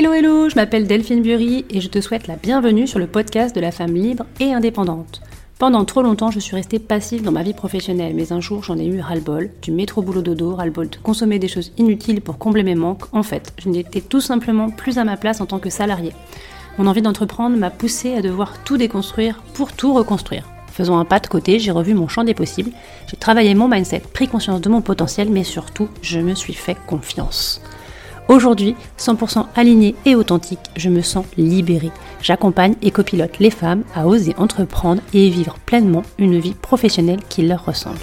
Hello hello, je m'appelle Delphine Bury et je te souhaite la bienvenue sur le podcast de la femme libre et indépendante. Pendant trop longtemps, je suis restée passive dans ma vie professionnelle, mais un jour j'en ai eu ras-le-bol, du métro boulot dodo, ras-le-bol de consommer des choses inutiles pour combler mes manques. En fait, je n'étais tout simplement plus à ma place en tant que salariée. Mon envie d'entreprendre m'a poussée à devoir tout déconstruire pour tout reconstruire. Faisant un pas de côté, j'ai revu mon champ des possibles, j'ai travaillé mon mindset, pris conscience de mon potentiel, mais surtout, je me suis fait confiance. Aujourd'hui, 100% alignée et authentique, je me sens libérée. J'accompagne et copilote les femmes à oser entreprendre et vivre pleinement une vie professionnelle qui leur ressemble.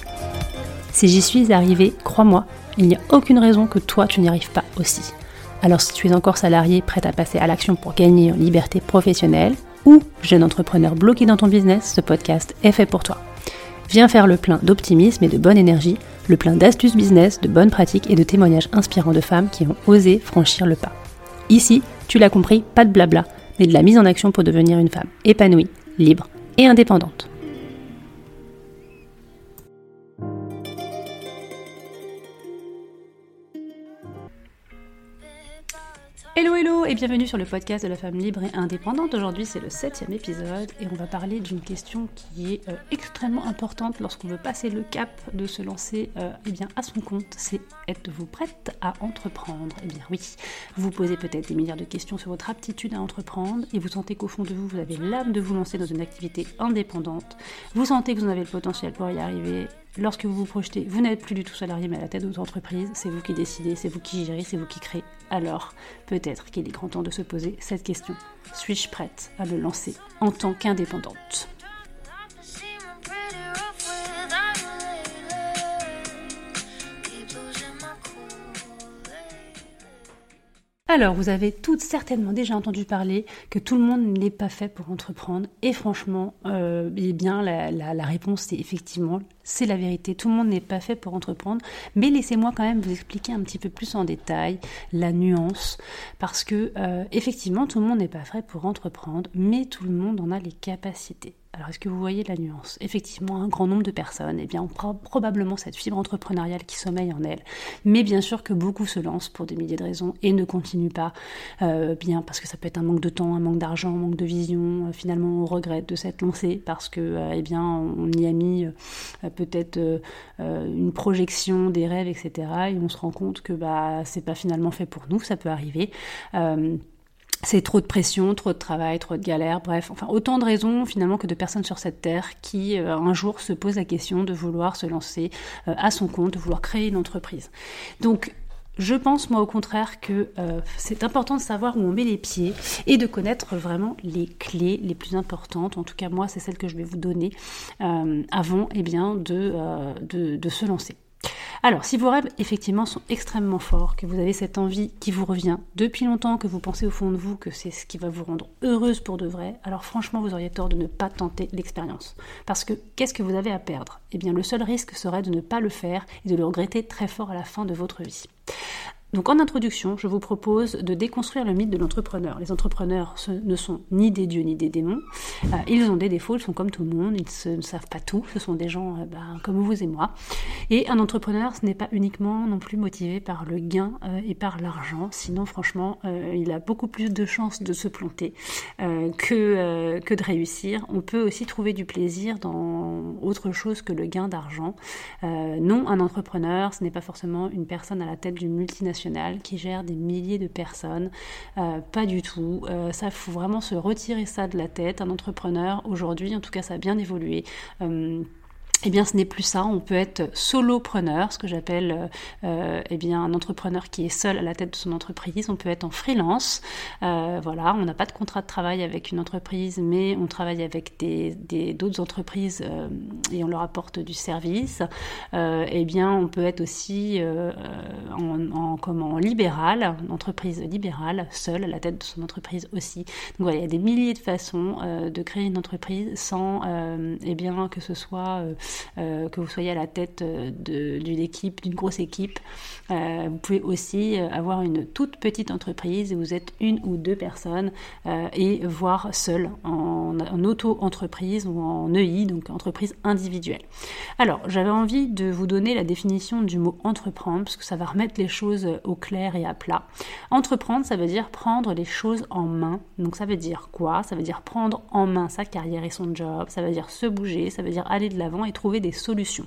Si j'y suis arrivée, crois-moi, il n'y a aucune raison que toi tu n'y arrives pas aussi. Alors si tu es encore salarié prête à passer à l'action pour gagner en liberté professionnelle, ou jeune entrepreneur bloqué dans ton business, ce podcast est fait pour toi. Viens faire le plein d'optimisme et de bonne énergie, le plein d'astuces business, de bonnes pratiques et de témoignages inspirants de femmes qui ont osé franchir le pas. Ici, tu l'as compris, pas de blabla, mais de la mise en action pour devenir une femme épanouie, libre et indépendante. Hello hello et bienvenue sur le podcast de la femme libre et indépendante. Aujourd'hui c'est le septième épisode et on va parler d'une question qui est euh, extrêmement importante lorsqu'on veut passer le cap de se lancer euh, eh bien, à son compte. C'est êtes-vous prête à entreprendre? Eh bien oui, vous posez peut-être des milliards de questions sur votre aptitude à entreprendre et vous sentez qu'au fond de vous vous avez l'âme de vous lancer dans une activité indépendante. Vous sentez que vous en avez le potentiel pour y arriver lorsque vous vous projetez, vous n'êtes plus du tout salarié mais à la tête de votre entreprise, c'est vous qui décidez, c'est vous qui gérez, c'est vous qui créez. Alors, peut-être qu'il est grand temps de se poser cette question. Suis-je prête à me lancer en tant qu'indépendante? Alors, vous avez toutes certainement déjà entendu parler que tout le monde n'est pas fait pour entreprendre. Et franchement, euh, eh bien, la, la réponse, c'est effectivement, c'est la vérité. Tout le monde n'est pas fait pour entreprendre. Mais laissez-moi quand même vous expliquer un petit peu plus en détail la nuance. Parce que, euh, effectivement, tout le monde n'est pas fait pour entreprendre, mais tout le monde en a les capacités. Alors, est-ce que vous voyez la nuance? Effectivement, un grand nombre de personnes eh bien, ont probablement cette fibre entrepreneuriale qui sommeille en elles. Mais bien sûr que beaucoup se lancent pour des milliers de raisons et ne continuent pas euh, bien parce que ça peut être un manque de temps, un manque d'argent, un manque de vision. Euh, finalement, on regrette de s'être lancé parce que, eh bien, on y a mis peut-être une projection des rêves, etc. Et on se rend compte que bah, c'est pas finalement fait pour nous, ça peut arriver c'est trop de pression, trop de travail, trop de galères, bref, enfin autant de raisons finalement que de personnes sur cette terre qui euh, un jour se posent la question de vouloir se lancer euh, à son compte, de vouloir créer une entreprise. Donc je pense moi au contraire que euh, c'est important de savoir où on met les pieds et de connaître vraiment les clés les plus importantes. En tout cas moi c'est celle que je vais vous donner avant eh bien, de, de, de se lancer. Alors, si vos rêves effectivement sont extrêmement forts, que vous avez cette envie qui vous revient depuis longtemps, que vous pensez au fond de vous que c'est ce qui va vous rendre heureuse pour de vrai, alors franchement, vous auriez tort de ne pas tenter l'expérience. Parce que qu'est-ce que vous avez à perdre? Eh bien, le seul risque serait de ne pas le faire et de le regretter très fort à la fin de votre vie. Donc en introduction, je vous propose de déconstruire le mythe de l'entrepreneur. Les entrepreneurs ne sont ni des dieux ni des démons. Euh, ils ont des défauts, ils sont comme tout le monde, ils ne savent pas tout. Ce sont des gens euh, ben, comme vous et moi. Et un entrepreneur, ce n'est pas uniquement non plus motivé par le gain euh, et par l'argent. Sinon, franchement, il a beaucoup plus de chances de se planter que, que de réussir. On peut aussi trouver du plaisir dans autre chose que le gain d'argent. non, un entrepreneur, ce n'est pas forcément une personne à la tête d'une multinationale qui gère des milliers de personnes. Euh, pas du tout. Euh, ça, faut vraiment se retirer ça de la tête. Un entrepreneur, aujourd'hui, en tout cas, ça a bien évolué. Euh, eh bien, ce n'est plus ça. On peut être solopreneur, ce que j'appelle euh, euh, eh bien un entrepreneur qui est seul à la tête de son entreprise. On peut être en freelance. Euh, voilà, on n'a pas de contrat de travail avec une entreprise, mais on travaille avec des, d'autres entreprises euh, et on leur apporte du service. Euh, eh bien, on peut être aussi euh, en, en, comment, en libéral, une entreprise libérale, seul à la tête de son entreprise aussi. Donc voilà, il y a des milliers de façons de créer une entreprise sans, eh bien, que ce soit que vous soyez à la tête d'une équipe, d'une grosse équipe. vous pouvez aussi avoir une toute petite entreprise où vous êtes une ou deux personnes et voir seul en, en auto-entreprise ou en EI, donc entreprise individuelle. Alors, j'avais envie de vous donner la définition du mot entreprendre parce que ça va remettre les choses au clair et à plat. Entreprendre, ça veut dire prendre les choses en main. Donc ça veut dire quoi? Ça veut dire prendre en main sa carrière et son job, ça veut dire se bouger, ça veut dire aller de l'avant et trouver des solutions.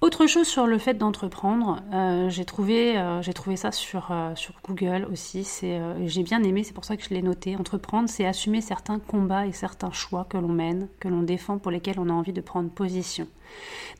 Autre chose sur le fait d'entreprendre, euh, j'ai trouvé, euh, trouvé ça sur, euh, sur Google aussi. J'ai bien aimé, c'est pour ça que je l'ai noté. Entreprendre, c'est assumer certains combats et certains choix que l'on mène, que l'on défend, pour lesquels on a envie de prendre position.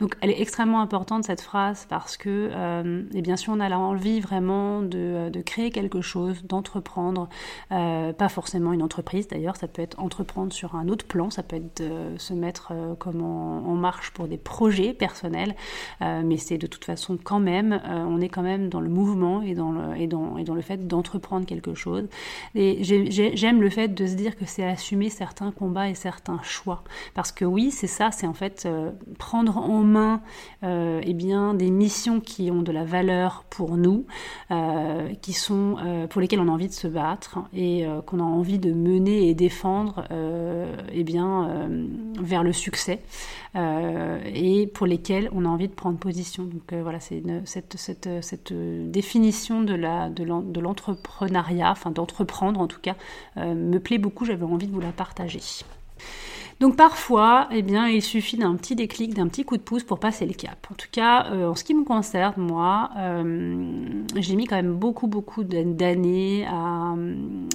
Donc elle est extrêmement importante cette phrase parce que, euh, eh bien, si on a envie vraiment de, de créer quelque chose, d'entreprendre, euh, pas forcément une entreprise d'ailleurs, ça peut être entreprendre sur un autre plan, ça peut être se mettre euh, comme en, marche pour des projets personnels, euh, mais c'est de toute façon quand même, euh, on est quand même dans le mouvement et dans le, et dans, et dans le fait d'entreprendre quelque chose. Et j'aime le fait de se dire que c'est assumer certains combats et certains choix, parce que oui, c'est ça, c'est en fait prendre en main euh, eh bien, des missions qui ont de la valeur pour nous, euh, qui sont, euh, pour lesquelles on a envie de se battre et qu'on a envie de mener et défendre eh bien, vers le succès et pour lesquels on a envie de prendre position. Donc voilà, c'est cette, cette, définition de l'entrepreneuriat, de enfin d'entreprendre en tout cas, me plaît beaucoup, j'avais envie de vous la partager. Donc parfois, eh bien, il suffit d'un petit déclic, d'un petit coup de pouce pour passer le cap. En tout cas, euh, en ce qui me concerne, moi, euh, j'ai mis quand même beaucoup, beaucoup d'années à,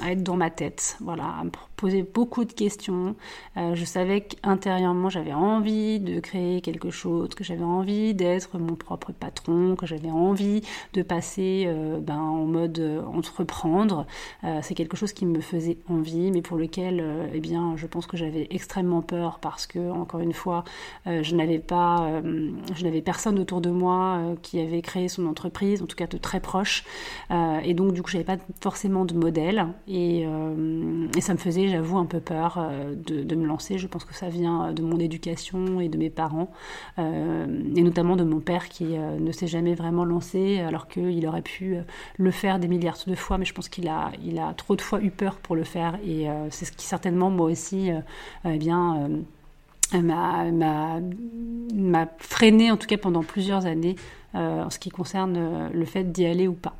à, être dans ma tête, voilà, poser beaucoup de questions. Euh, je savais qu'intérieurement, j'avais envie de créer quelque chose, que j'avais envie d'être mon propre patron, que j'avais envie de passer ben, en mode entreprendre. C'est quelque chose qui me faisait envie, mais pour lequel, eh bien, je pense que j'avais extrêmement peur parce que, encore une fois, euh, je n'avais pas, euh, je n'avais personne autour de moi euh, qui avait créé son entreprise, en tout cas de très proche. et donc, du coup, j'avais pas forcément de modèle. Et ça me faisait, j'avoue, un peu peur de, de, me lancer. Je pense que ça vient de mon éducation et de mes parents, et notamment de mon père qui ne s'est jamais vraiment lancé, alors qu'il aurait pu le faire des milliards de fois, mais je pense qu'il a, trop de fois eu peur pour le faire. Et c'est ce qui certainement, moi aussi, eh bien, euh, m'a freiné en tout cas pendant plusieurs années euh, en ce qui concerne euh, le fait d'y aller ou pas.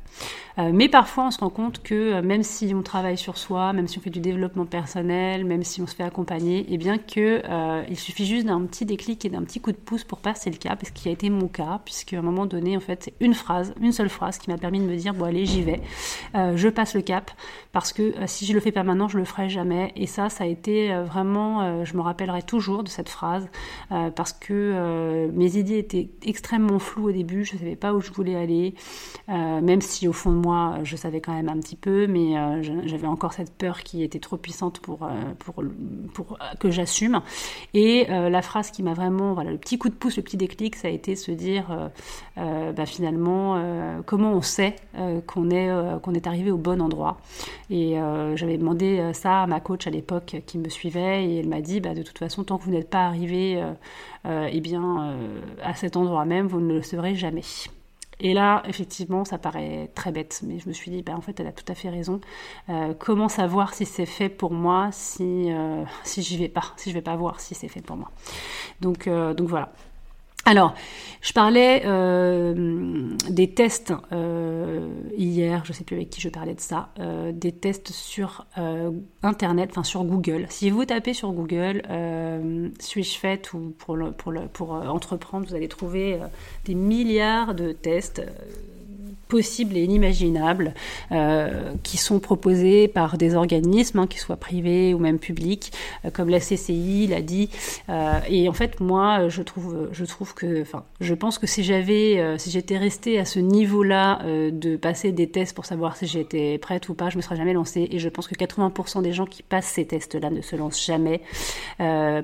Euh, mais parfois, on se rend compte que même si on travaille sur soi, même si on fait du développement personnel, même si on se fait accompagner, et eh bien que il suffit juste d'un petit déclic et d'un petit coup de pouce pour passer le cap, ce qui a été mon cas, puisque à un moment donné, en fait, c'est une phrase, une seule phrase qui m'a permis de me dire bon allez, j'y vais, je passe le cap, parce que si je le fais pas maintenant, je le ferai jamais. Et ça, ça a été vraiment, je me rappellerai toujours de cette phrase, parce que mes idées étaient extrêmement floues au début je ne savais pas où je voulais aller, euh, même si au fond de moi, je savais quand même un petit peu, mais euh, j'avais encore cette peur qui était trop puissante pour, euh, pour, pour que j'assume. Et la phrase qui m'a vraiment, voilà, le petit coup de pouce, le petit déclic, ça a été se dire, bah, finalement, comment on sait qu'on est, qu'on est arrivé au bon endroit. Et j'avais demandé ça à ma coach à l'époque qui me suivait, et elle m'a dit, bah, de toute façon, tant que vous n'êtes pas arrivé eh bien, à cet endroit même, vous ne le saurez jamais. Et là, effectivement, ça paraît très bête, mais je me suis dit, bah, en fait, elle a tout à fait raison. Euh, comment savoir si c'est fait pour moi, si, euh, si j'y vais pas, si je vais pas voir si c'est fait pour moi? Donc, euh, donc voilà. Alors, je parlais euh, des tests euh, hier, je ne sais plus avec qui je parlais de ça, euh, des tests sur Internet, enfin sur Google. Si vous tapez sur Google, suis-je faite ou pour, pour, pour entreprendre, vous allez trouver des milliards de tests possibles et inimaginables euh, qui sont proposés par des organismes, hein, qu'ils soient privés ou même publics, euh, comme la CCI l'a dit. Euh, et en fait, moi, je trouve, je trouve que, enfin, je pense que si j'avais, si j'étais restée à ce niveau-là de passer des tests pour savoir si j'étais prête ou pas, je me serais jamais lancée. Et je pense que 80% des gens qui passent ces tests-là ne se lancent jamais.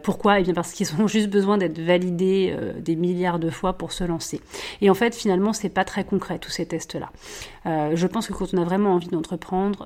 pourquoi? Eh bien parce qu'ils ont juste besoin d'être validés des milliards de fois pour se lancer. Et en fait, finalement, c'est pas très concret tous ces tests là. je pense que quand on a vraiment envie d'entreprendre,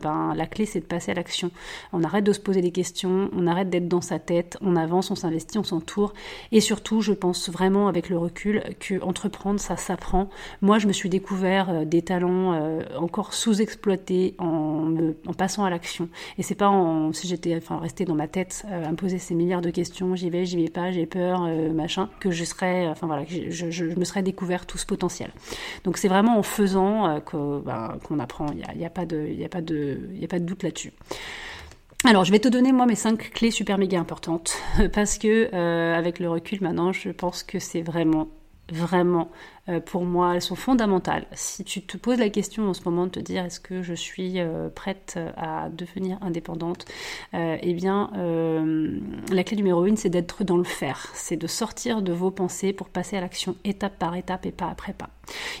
ben, la clé c'est de passer à l'action. On arrête de se poser des questions, on arrête d'être dans sa tête, on avance, on s'investit, on s'entoure. Et surtout, je pense vraiment avec le recul que entreprendre, ça s'apprend. Moi, je me suis découvert des talents encore sous-exploités en, passant à l'action. Et c'est pas en, si j'étais enfin, resté dans ma tête à me poser ces milliards de questions, j'y vais, j'y vais pas, j'ai peur, machin, que je serais, enfin voilà, je, je, me serais découvert tout ce potentiel. Donc c'est vraiment en faisant ben, qu'on apprend. Il n'y a, pas de, a, a pas de doute là-dessus. Alors, je vais te donner moi mes cinq clés super méga importantes parce que euh, avec le recul maintenant, je pense que c'est vraiment vraiment euh, pour moi, elles sont fondamentales. Si tu te poses la question en ce moment de te dire est-ce que je suis euh, prête à devenir indépendante, euh, eh bien, la clé numéro une, c'est d'être dans le faire. C'est de sortir de vos pensées pour passer à l'action étape par étape et pas après pas.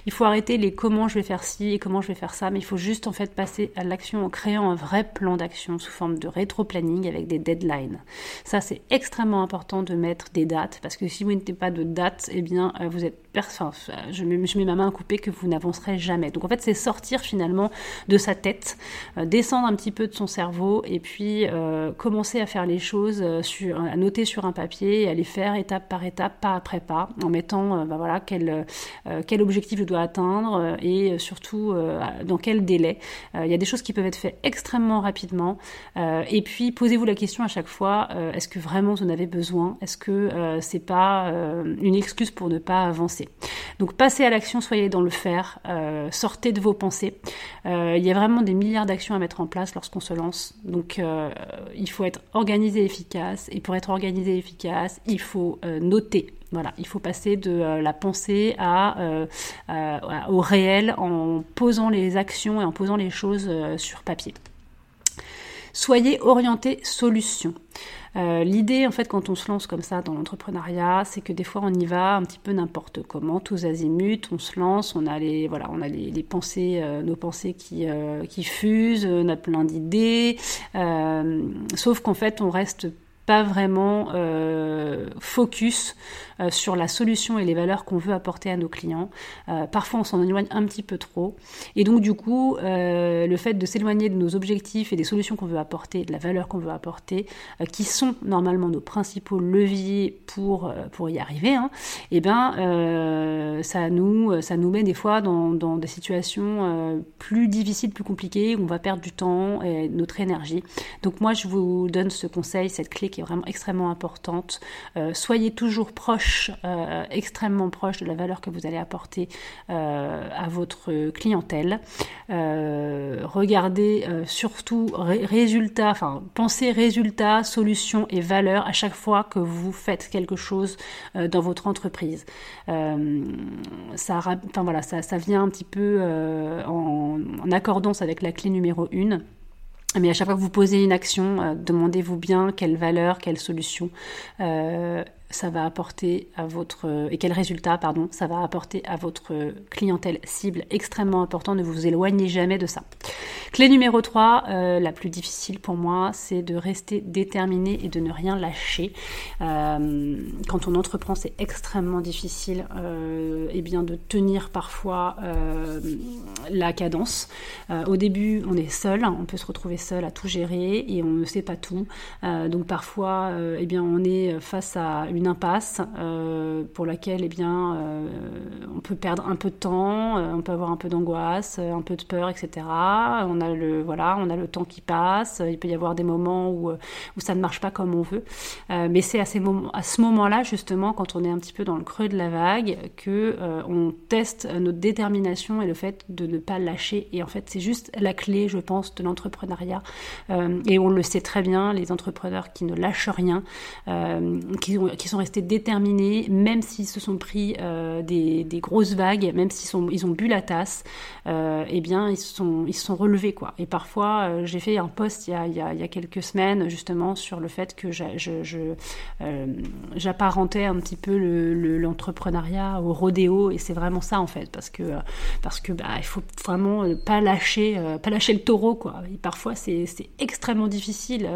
Il faut arrêter les comment je vais faire ci et comment je vais faire ça, mais il faut juste en fait passer à l'action en créant un vrai plan d'action sous forme de rétro-planning avec des deadlines. Ça, c'est extrêmement important de mettre des dates parce que si vous n'avez pas de date, eh bien, vous êtes enfin, je, mets, ma main à couper que vous n'avancerez jamais. Donc en fait, c'est sortir finalement de sa tête, euh, descendre un petit peu de son cerveau et puis euh, commencer à faire les choses, euh, à noter sur un papier et à les faire étape par étape, pas après pas, en mettant bah, voilà, quel, quel objectif je dois atteindre et surtout dans quel délai. Il y a des choses qui peuvent être faites extrêmement rapidement. et puis posez-vous la question à chaque fois, est-ce que vraiment vous en avez besoin? Est-ce que c'est pas une excuse pour ne pas avancer? Donc passez à l'action, soyez dans le faire, euh, sortez de vos pensées. Euh, il y a vraiment des milliards d'actions à mettre en place lorsqu'on se lance. Donc euh, il faut être organisé et efficace. Et pour être organisé et efficace, il faut noter. Voilà, il faut passer de la pensée au réel en posant les actions et en posant les choses sur papier. Soyez orienté solution. Euh, l'idée, en fait, quand on se lance comme ça dans l'entrepreneuriat, c'est que des fois, on y va un petit peu n'importe comment, tous azimuts, on se lance, on a les, voilà, on a les, pensées, euh, nos pensées qui, euh, qui fusent, on a plein d'idées, sauf qu'en fait, on reste pas vraiment focus euh, sur la solution et les valeurs qu'on veut apporter à nos clients. Euh, parfois, on s'en éloigne un petit peu trop. Et donc, du coup, euh, le fait de s'éloigner de nos objectifs et des solutions qu'on veut apporter, de la valeur qu'on veut apporter, qui sont normalement nos principaux leviers pour, pour y arriver, hein, eh ben, ça, nous, ça nous met des fois dans, dans des situations plus difficiles, plus compliquées, où on va perdre du temps et notre énergie. Donc, moi, je vous donne ce conseil, cette clé est vraiment extrêmement importante. soyez toujours proche euh, extrêmement proche de la valeur que vous allez apporter euh, à votre clientèle. Euh, regardez surtout résultats, enfin pensez résultats, solutions et valeurs à chaque fois que vous faites quelque chose dans votre entreprise. ça, voilà, ça, ça, vient un petit peu en, en accordance avec la clé numéro 1. Mais à chaque fois que vous posez une action, demandez-vous bien quelle valeur, quelle solution ça va apporter à votre et quel résultat pardon ça va apporter à votre clientèle cible extrêmement important. Ne vous éloignez jamais de ça. Clé numéro 3 euh, la plus difficile pour moi c'est de rester déterminé et de ne rien lâcher. Euh, quand on entreprend c'est extrêmement difficile euh, et bien de tenir parfois euh, la cadence. Au début on est seul on peut se retrouver seul à tout gérer et on ne sait pas tout. Donc parfois eh bien on est face à une impasse euh, pour laquelle eh bien, euh, on peut perdre un peu de temps, euh, on peut avoir un peu d'angoisse, un peu de peur, etc. On a le, voilà, on a le temps qui passe, il peut y avoir des moments où, où ça ne marche pas comme on veut. mais c'est à, ces moments, à ce moment-là, justement, quand on est un petit peu dans le creux de la vague, que on teste notre détermination et le fait de ne pas lâcher. Et en fait, c'est juste la clé, je pense, de l'entrepreneuriat. et on le sait très bien, les entrepreneurs qui ne lâchent rien, qui, ont, sont restés déterminés, même s'ils se sont pris euh, des, grosses vagues, même s'ils sont, ils ont bu la tasse, euh, eh bien, ils se sont, ils sont relevés, quoi. Et parfois, euh, j'ai fait un post il y, a, il, y a, quelques semaines, justement, sur le fait que j'apparentais un petit peu l'entrepreneuriat au rodéo, et c'est vraiment ça, en fait, parce que, parce que, bah, il faut vraiment pas lâcher, pas lâcher le taureau, quoi. Et parfois, c'est extrêmement difficile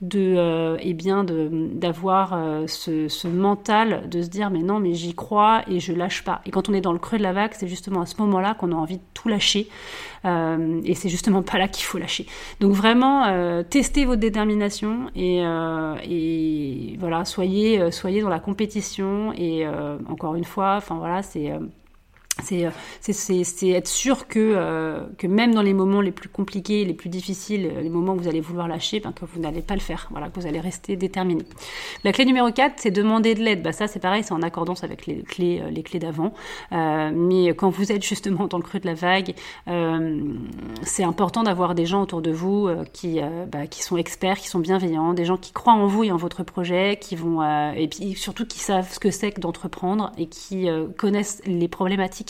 de, eh bien, d'avoir ce ce mental de se dire mais non mais j'y crois et je lâche pas. Et quand on est dans le creux de la vague, c'est justement à ce moment-là qu'on a envie de tout lâcher. Euh, et c'est justement pas là qu'il faut lâcher. Donc vraiment, euh, testez votre détermination et, euh, et voilà, soyez, soyez dans la compétition. Et encore une fois, enfin voilà, c'est c'est être sûr que, euh, que même dans les moments les plus compliqués, les plus difficiles, les moments où vous allez vouloir lâcher, ben, que vous n'allez pas le faire, voilà, que vous allez rester déterminé. La clé numéro 4, c'est demander de l'aide. Bah, ça, c'est pareil, c'est en accordance avec les clés, euh, les clés d'avant. Euh, mais quand vous êtes justement dans le creux de la vague, euh, c'est important d'avoir des gens autour de vous qui, bah, qui sont experts, qui sont bienveillants, des gens qui croient en vous et en votre projet, qui vont, et puis surtout qui savent ce que c'est que d'entreprendre et qui connaissent les problématiques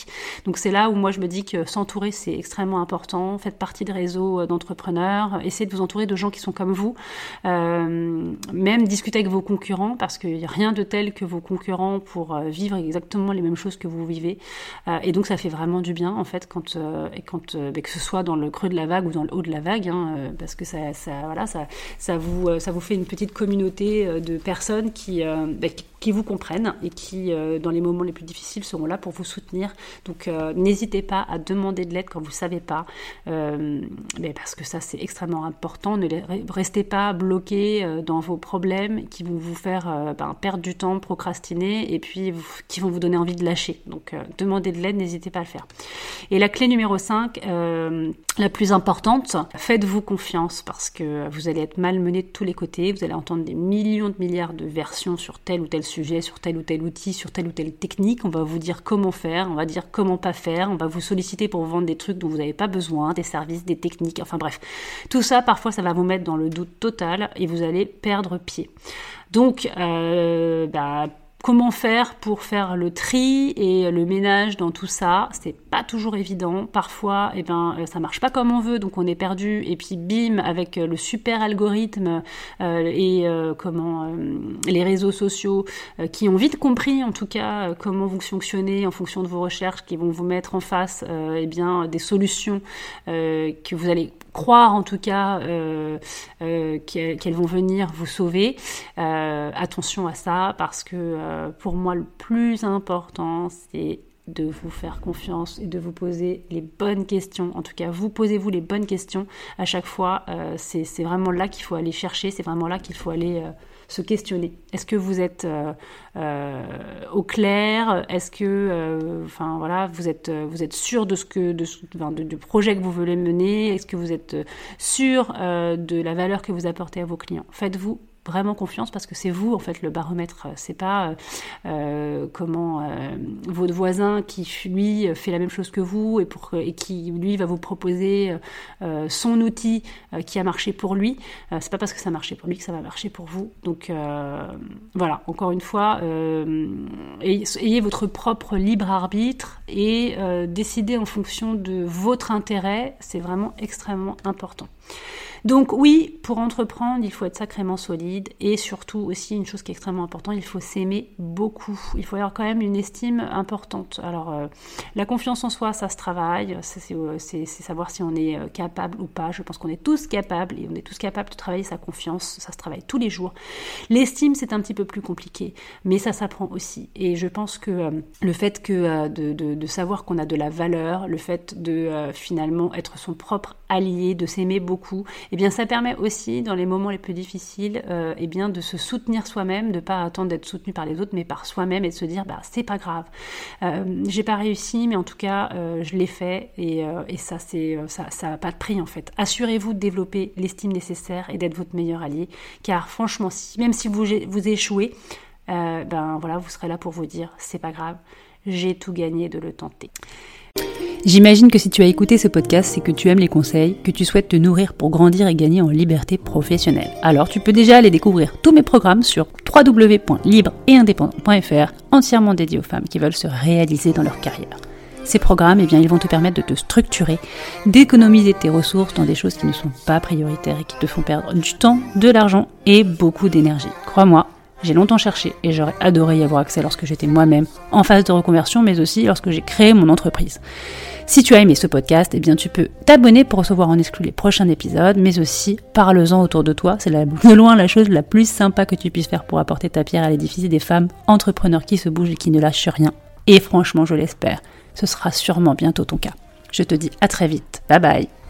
donc c'est là où moi je me dis que s'entourer c'est extrêmement important. Faites partie des réseaux euh, d'entrepreneurs, essayez de vous entourer de gens qui sont comme vous. Euh, même discuter avec vos concurrents parce qu'il n'y a rien de tel que vos concurrents pour euh, vivre exactement les mêmes choses que vous vivez. et donc ça fait vraiment du bien en fait quand, bah, que ce soit dans le creux de la vague ou dans le haut de la vague, hein, parce que ça, voilà, ça, vous, ça vous fait une petite communauté de personnes qui, qui qui vous comprennent et qui, euh, dans les moments les plus difficiles, seront là pour vous soutenir. Donc, euh, n'hésitez pas à demander de l'aide quand vous ne savez pas, euh, mais parce que ça, c'est extrêmement important. Ne restez pas bloqué dans vos problèmes qui vont vous faire ben, perdre du temps, procrastiner et puis qui vont vous donner envie de lâcher. Donc, demandez de l'aide, n'hésitez pas à le faire. Et la clé numéro 5, la plus importante, faites-vous confiance parce que vous allez être malmené de tous les côtés, vous allez entendre des millions de milliards de versions sur tel ou tel sujet sur tel ou tel outil, sur telle ou telle technique. On va vous dire comment faire, on va dire comment pas faire, on va vous solliciter pour vendre des trucs dont vous n'avez pas besoin, des services, des techniques, enfin bref. Tout ça, parfois, ça va vous mettre dans le doute total et vous allez perdre pied. Donc, euh, bah, Comment faire pour faire le tri et le ménage dans tout ça C'est pas toujours évident. Parfois, eh ben, euh, ça marche pas comme on veut, donc on est perdu. Et puis, bim, avec euh, le super algorithme euh, et comment les réseaux sociaux qui ont vite compris, en tout cas, comment vous fonctionnez en fonction de vos recherches, qui vont vous mettre en face, eh bien, des solutions que vous allez croire en tout cas qu'elles vont venir vous sauver. Attention à ça parce que pour moi le plus important c'est de vous faire confiance et de vous poser les bonnes questions. En tout cas, vous posez-vous les bonnes questions à chaque fois. c'est vraiment là qu'il faut aller chercher, c'est vraiment là qu'il faut aller se questionner. Est-ce que vous êtes euh, euh, au clair? Est-ce que, euh, voilà, vous êtes vous êtes sûr de ce que de, du projet que vous voulez mener? Est-ce que vous êtes sûr de la valeur que vous apportez à vos clients? Faites-vous vraiment confiance parce que c'est vous en fait le baromètre. C'est pas euh, euh comment euh, votre voisin qui lui fait la même chose que vous et pour et qui lui va vous proposer euh, son outil qui a marché pour lui. c'est pas parce que ça a marché pour lui que ça va marcher pour vous. Donc voilà, encore une fois, ayez, votre propre libre arbitre et décidez en fonction de votre intérêt. C'est vraiment extrêmement important. Donc oui, pour entreprendre, il faut être sacrément solide et surtout aussi une chose qui est extrêmement importante, il faut s'aimer beaucoup. Il faut avoir quand même une estime importante. Alors euh, la confiance en soi, ça se travaille, euh, c'est savoir si on est euh, capable ou pas. Je pense qu'on est tous capables et on est tous capables de travailler sa confiance, ça se travaille tous les jours. L'estime, c'est un petit peu plus compliqué, mais ça s'apprend aussi. Et je pense que le fait de, savoir qu'on a de la valeur, le fait de finalement être son propre allié, de s'aimer beaucoup, eh bien ça permet aussi dans les moments les plus difficiles euh, eh bien de se soutenir soi-même, de pas attendre d'être soutenu par les autres, mais par soi-même et de se dire bah c'est pas grave, euh, j'ai pas réussi, mais en tout cas euh, je l'ai fait et, et ça c'est ça ça pas de prix en fait. Assurez-vous de développer l'estime nécessaire et d'être votre meilleur allié, car franchement si, même si vous vous échouez, ben voilà vous serez là pour vous dire c'est pas grave, j'ai tout gagné de le tenter. J'imagine que si tu as écouté ce podcast, c'est que tu aimes les conseils, que tu souhaites te nourrir pour grandir et gagner en liberté professionnelle. Alors tu peux déjà aller découvrir tous mes programmes sur www.libre-et-indépendant.fr, entièrement dédiés aux femmes qui veulent se réaliser dans leur carrière. Ces programmes, eh bien, ils vont te permettre de te structurer, d'économiser tes ressources dans des choses qui ne sont pas prioritaires et qui te font perdre du temps, de l'argent et beaucoup d'énergie. Crois-moi, j'ai longtemps cherché et j'aurais adoré y avoir accès lorsque j'étais moi-même en phase de reconversion, mais aussi lorsque j'ai créé mon entreprise. Si tu as aimé ce podcast, eh bien tu peux t'abonner pour recevoir en exclu les prochains épisodes, mais aussi parle-en autour de toi. C'est de loin la chose la plus sympa que tu puisses faire pour apporter ta pierre à l'édifice des femmes entrepreneurs qui se bougent et qui ne lâchent rien. Et franchement, je l'espère, ce sera sûrement bientôt ton cas. Je te dis à très vite. Bye bye